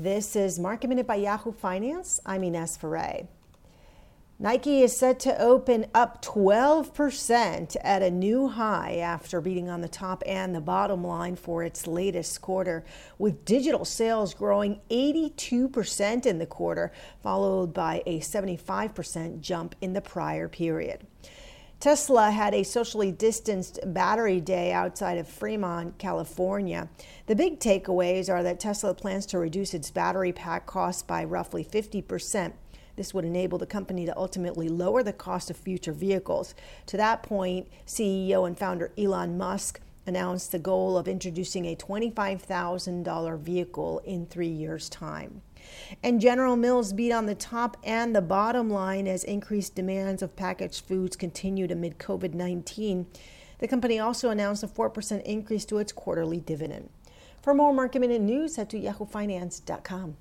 This is Market Minute by Yahoo Finance. I'm Ines Ferre. Nike is set to open up 12% at a new high after beating on the top and the bottom line for its latest quarter, with digital sales growing 82% in the quarter, followed by a 75% jump in the prior period. Tesla had a socially distanced battery day outside of Fremont, California. The big takeaways are that Tesla plans to reduce its battery pack costs by roughly 50 percent this would enable the company to ultimately lower the cost of future vehicles. To that point, CEO and founder Elon Musk announced the goal of introducing a $25,000 vehicle in three years' time. And General Mills beat on the top and the bottom line as increased demands of packaged foods continued amid COVID 19. The company also announced a 4% increase to its quarterly dividend. For more market minute news, head to yahoofinance.com.